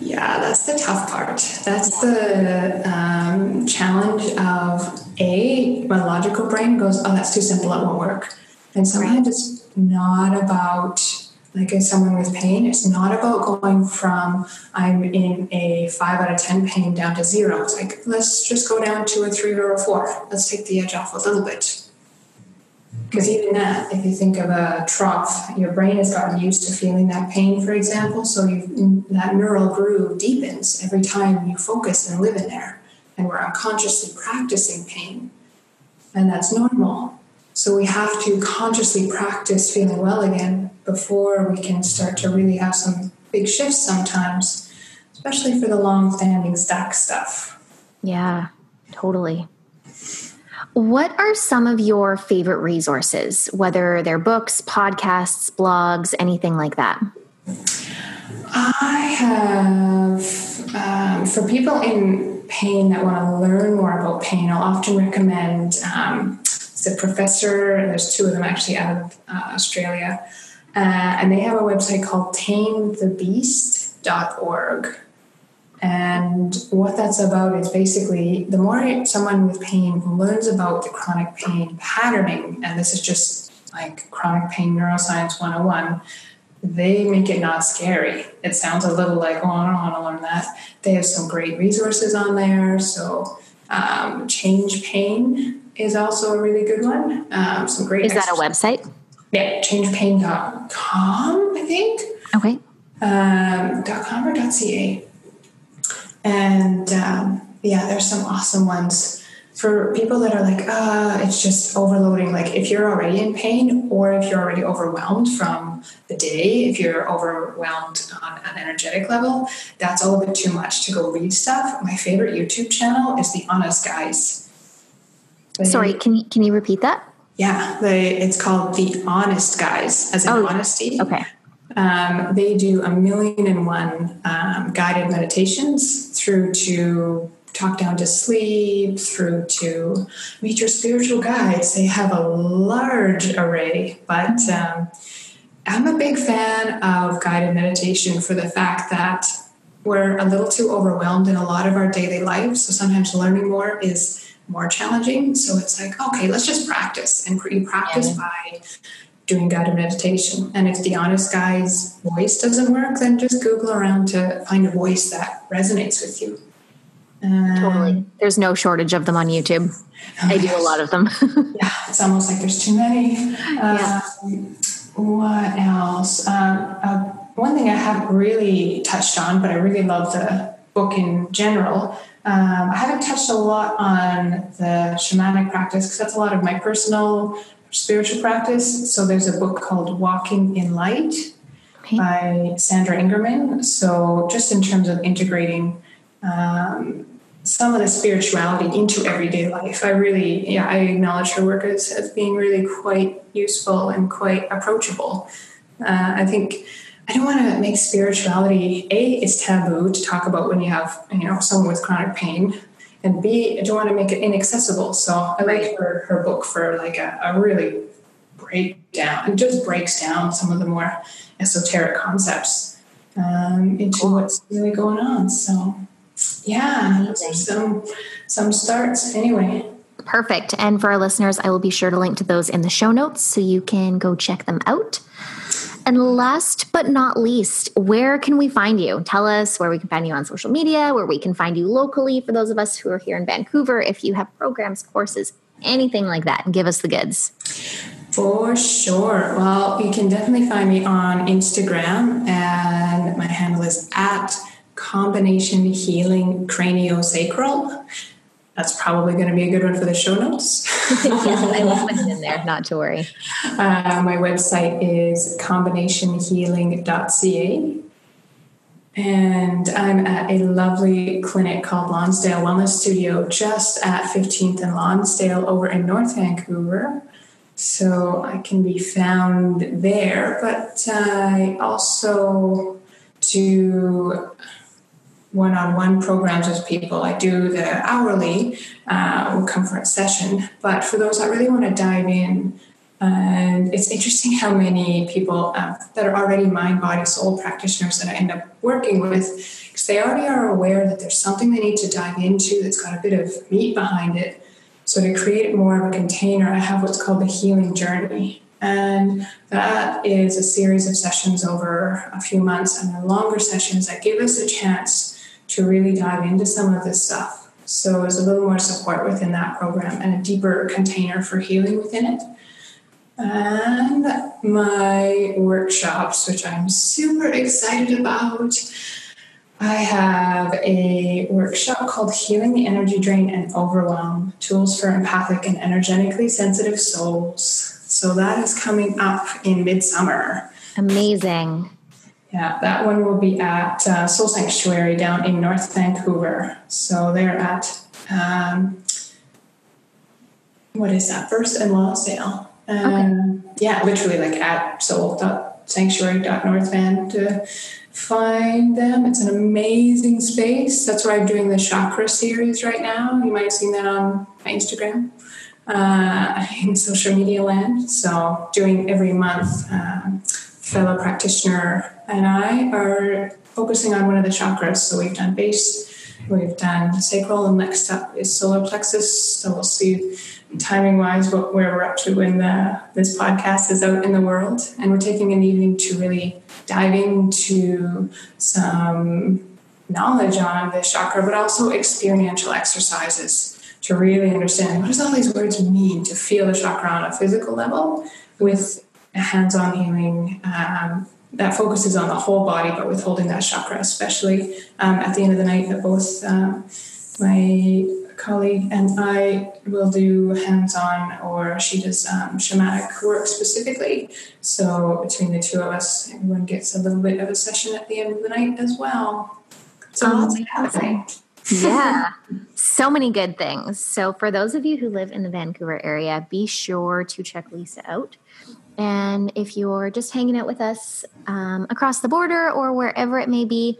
Yeah, that's the tough part. That's the um, challenge of a my logical brain goes, oh, that's too simple, it won't work. And sometimes it's not about like as someone with pain, it's not about going from I'm in a five out of ten pain down to zero. It's like let's just go down to a three or a four. Let's take the edge off a little bit. Because even that, if you think of a trough, your brain has gotten used to feeling that pain, for example. So that neural groove deepens every time you focus and live in there. And we're unconsciously practicing pain. And that's normal. So we have to consciously practice feeling well again before we can start to really have some big shifts sometimes, especially for the long standing stuck stuff. Yeah, totally. What are some of your favorite resources, whether they're books, podcasts, blogs, anything like that? I have, um, for people in pain that want to learn more about pain, I'll often recommend um, the professor, and there's two of them actually out of uh, Australia, uh, and they have a website called tamethebeast.org. And what that's about is basically the more someone with pain learns about the chronic pain patterning, and this is just like chronic pain neuroscience 101, they make it not scary. It sounds a little like, oh, I don't want to learn that. They have some great resources on there. So, um, Change Pain is also a really good one. Um, some great. Is that a website? Yeah, changepain.com, I think. Okay. Um, .com or .ca. And um, yeah, there's some awesome ones for people that are like, uh, it's just overloading. Like if you're already in pain or if you're already overwhelmed from the day, if you're overwhelmed on an energetic level, that's all a bit too much to go read stuff. My favorite YouTube channel is The Honest Guys. They, Sorry, can you, can you repeat that? Yeah, they, it's called The Honest Guys, as in oh, honesty. Okay. Um, they do a million and one um, guided meditations through to talk down to sleep, through to meet your spiritual guides. They have a large array, but um, I'm a big fan of guided meditation for the fact that we're a little too overwhelmed in a lot of our daily lives. So sometimes learning more is more challenging. So it's like, okay, let's just practice. And you practice yeah. by doing guided meditation. And if the honest guy's voice doesn't work, then just Google around to find a voice that resonates with you. Um, totally. There's no shortage of them on YouTube. Oh I do a lot of them. yeah, it's almost like there's too many. yeah. Um, what else? Um, uh, one thing I haven't really touched on, but I really love the book in general. Um, I haven't touched a lot on the shamanic practice because that's a lot of my personal spiritual practice. So there's a book called Walking in Light okay. by Sandra Ingerman. So just in terms of integrating um, some of the spirituality into everyday life, I really, yeah, I acknowledge her work as, as being really quite useful and quite approachable. Uh, I think I don't want to make spirituality a it's taboo to talk about when you have you know someone with chronic pain and B, I don't want to make it inaccessible. So I like her, her book for like a, a really breakdown. It just breaks down some of the more esoteric concepts um, into cool. what's really going on. So yeah, some some starts anyway. Perfect. And for our listeners, I will be sure to link to those in the show notes so you can go check them out. And last but not least, where can we find you? Tell us where we can find you on social media, where we can find you locally for those of us who are here in Vancouver, if you have programs, courses, anything like that, and give us the goods. For sure. Well, you can definitely find me on Instagram, and my handle is at combination healing craniosacral. That's probably going to be a good one for the show notes. yes, I will put it in there, not to worry. Uh, my website is combinationhealing.ca. And I'm at a lovely clinic called Lonsdale Wellness Studio just at 15th and Lonsdale over in North Vancouver. So I can be found there. But I also do one on one programs with people. I do the hourly uh, comfort session. But for those that really want to dive in, and it's interesting how many people uh, that are already mind, body, soul practitioners that I end up working with, because they already are aware that there's something they need to dive into that's got a bit of meat behind it. So to create more of a container, I have what's called the healing journey. And that is a series of sessions over a few months and they're longer sessions that give us a chance to really dive into some of this stuff. So there's a little more support within that program and a deeper container for healing within it. And my workshops, which I'm super excited about. I have a workshop called Healing the Energy Drain and Overwhelm Tools for Empathic and Energetically Sensitive Souls. So that is coming up in midsummer. Amazing. Yeah, that one will be at uh, Soul Sanctuary down in North Vancouver. So they're at, um, what is that, First and Lonsdale. Um, okay. Yeah, literally like at soul.sanctuary.northvan to find them. It's an amazing space. That's where I'm doing the chakra series right now. You might have seen that on my Instagram uh, in social media land. So doing every month. Um, fellow practitioner and I are focusing on one of the chakras. So we've done base, we've done sacral, and next up is solar plexus. So we'll see timing wise what where we're up to when the, this podcast is out in the world. And we're taking an evening to really dive into some knowledge on the chakra, but also experiential exercises to really understand what does all these words mean to feel the chakra on a physical level with hands-on healing um, that focuses on the whole body, but withholding that chakra, especially um, at the end of the night. That both uh, my colleague and I will do hands-on, or she does um, shamanic work specifically. So between the two of us, everyone gets a little bit of a session at the end of the night as well. So lots happening. yeah, so many good things. So, for those of you who live in the Vancouver area, be sure to check Lisa out. And if you're just hanging out with us um, across the border or wherever it may be,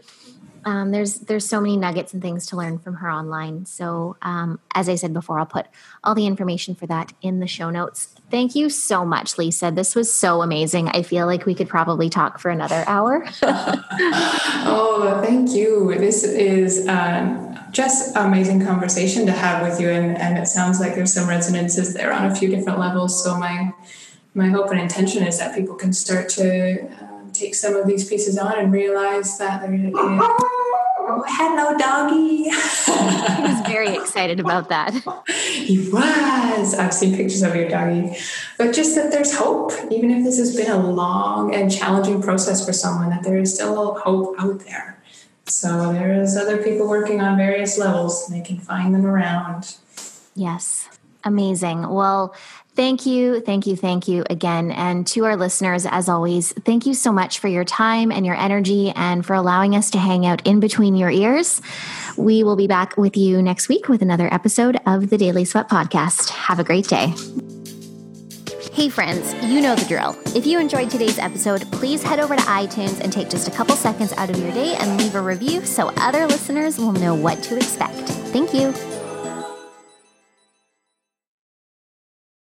um, there's there's so many nuggets and things to learn from her online. So um, as I said before, I'll put all the information for that in the show notes. Thank you so much, Lisa. This was so amazing. I feel like we could probably talk for another hour. oh, thank you. This is um, just amazing conversation to have with you, and, and it sounds like there's some resonances there on a few different levels. So my my hope and intention is that people can start to um, take some of these pieces on and realize that there is. Oh, hello, doggy. he was very excited about that. He was. I've seen pictures of your doggy. But just that there's hope, even if this has been a long and challenging process for someone, that there is still hope out there. So there's other people working on various levels, and they can find them around. Yes. Amazing. Well, Thank you, thank you, thank you again. And to our listeners, as always, thank you so much for your time and your energy and for allowing us to hang out in between your ears. We will be back with you next week with another episode of the Daily Sweat Podcast. Have a great day. Hey, friends, you know the drill. If you enjoyed today's episode, please head over to iTunes and take just a couple seconds out of your day and leave a review so other listeners will know what to expect. Thank you.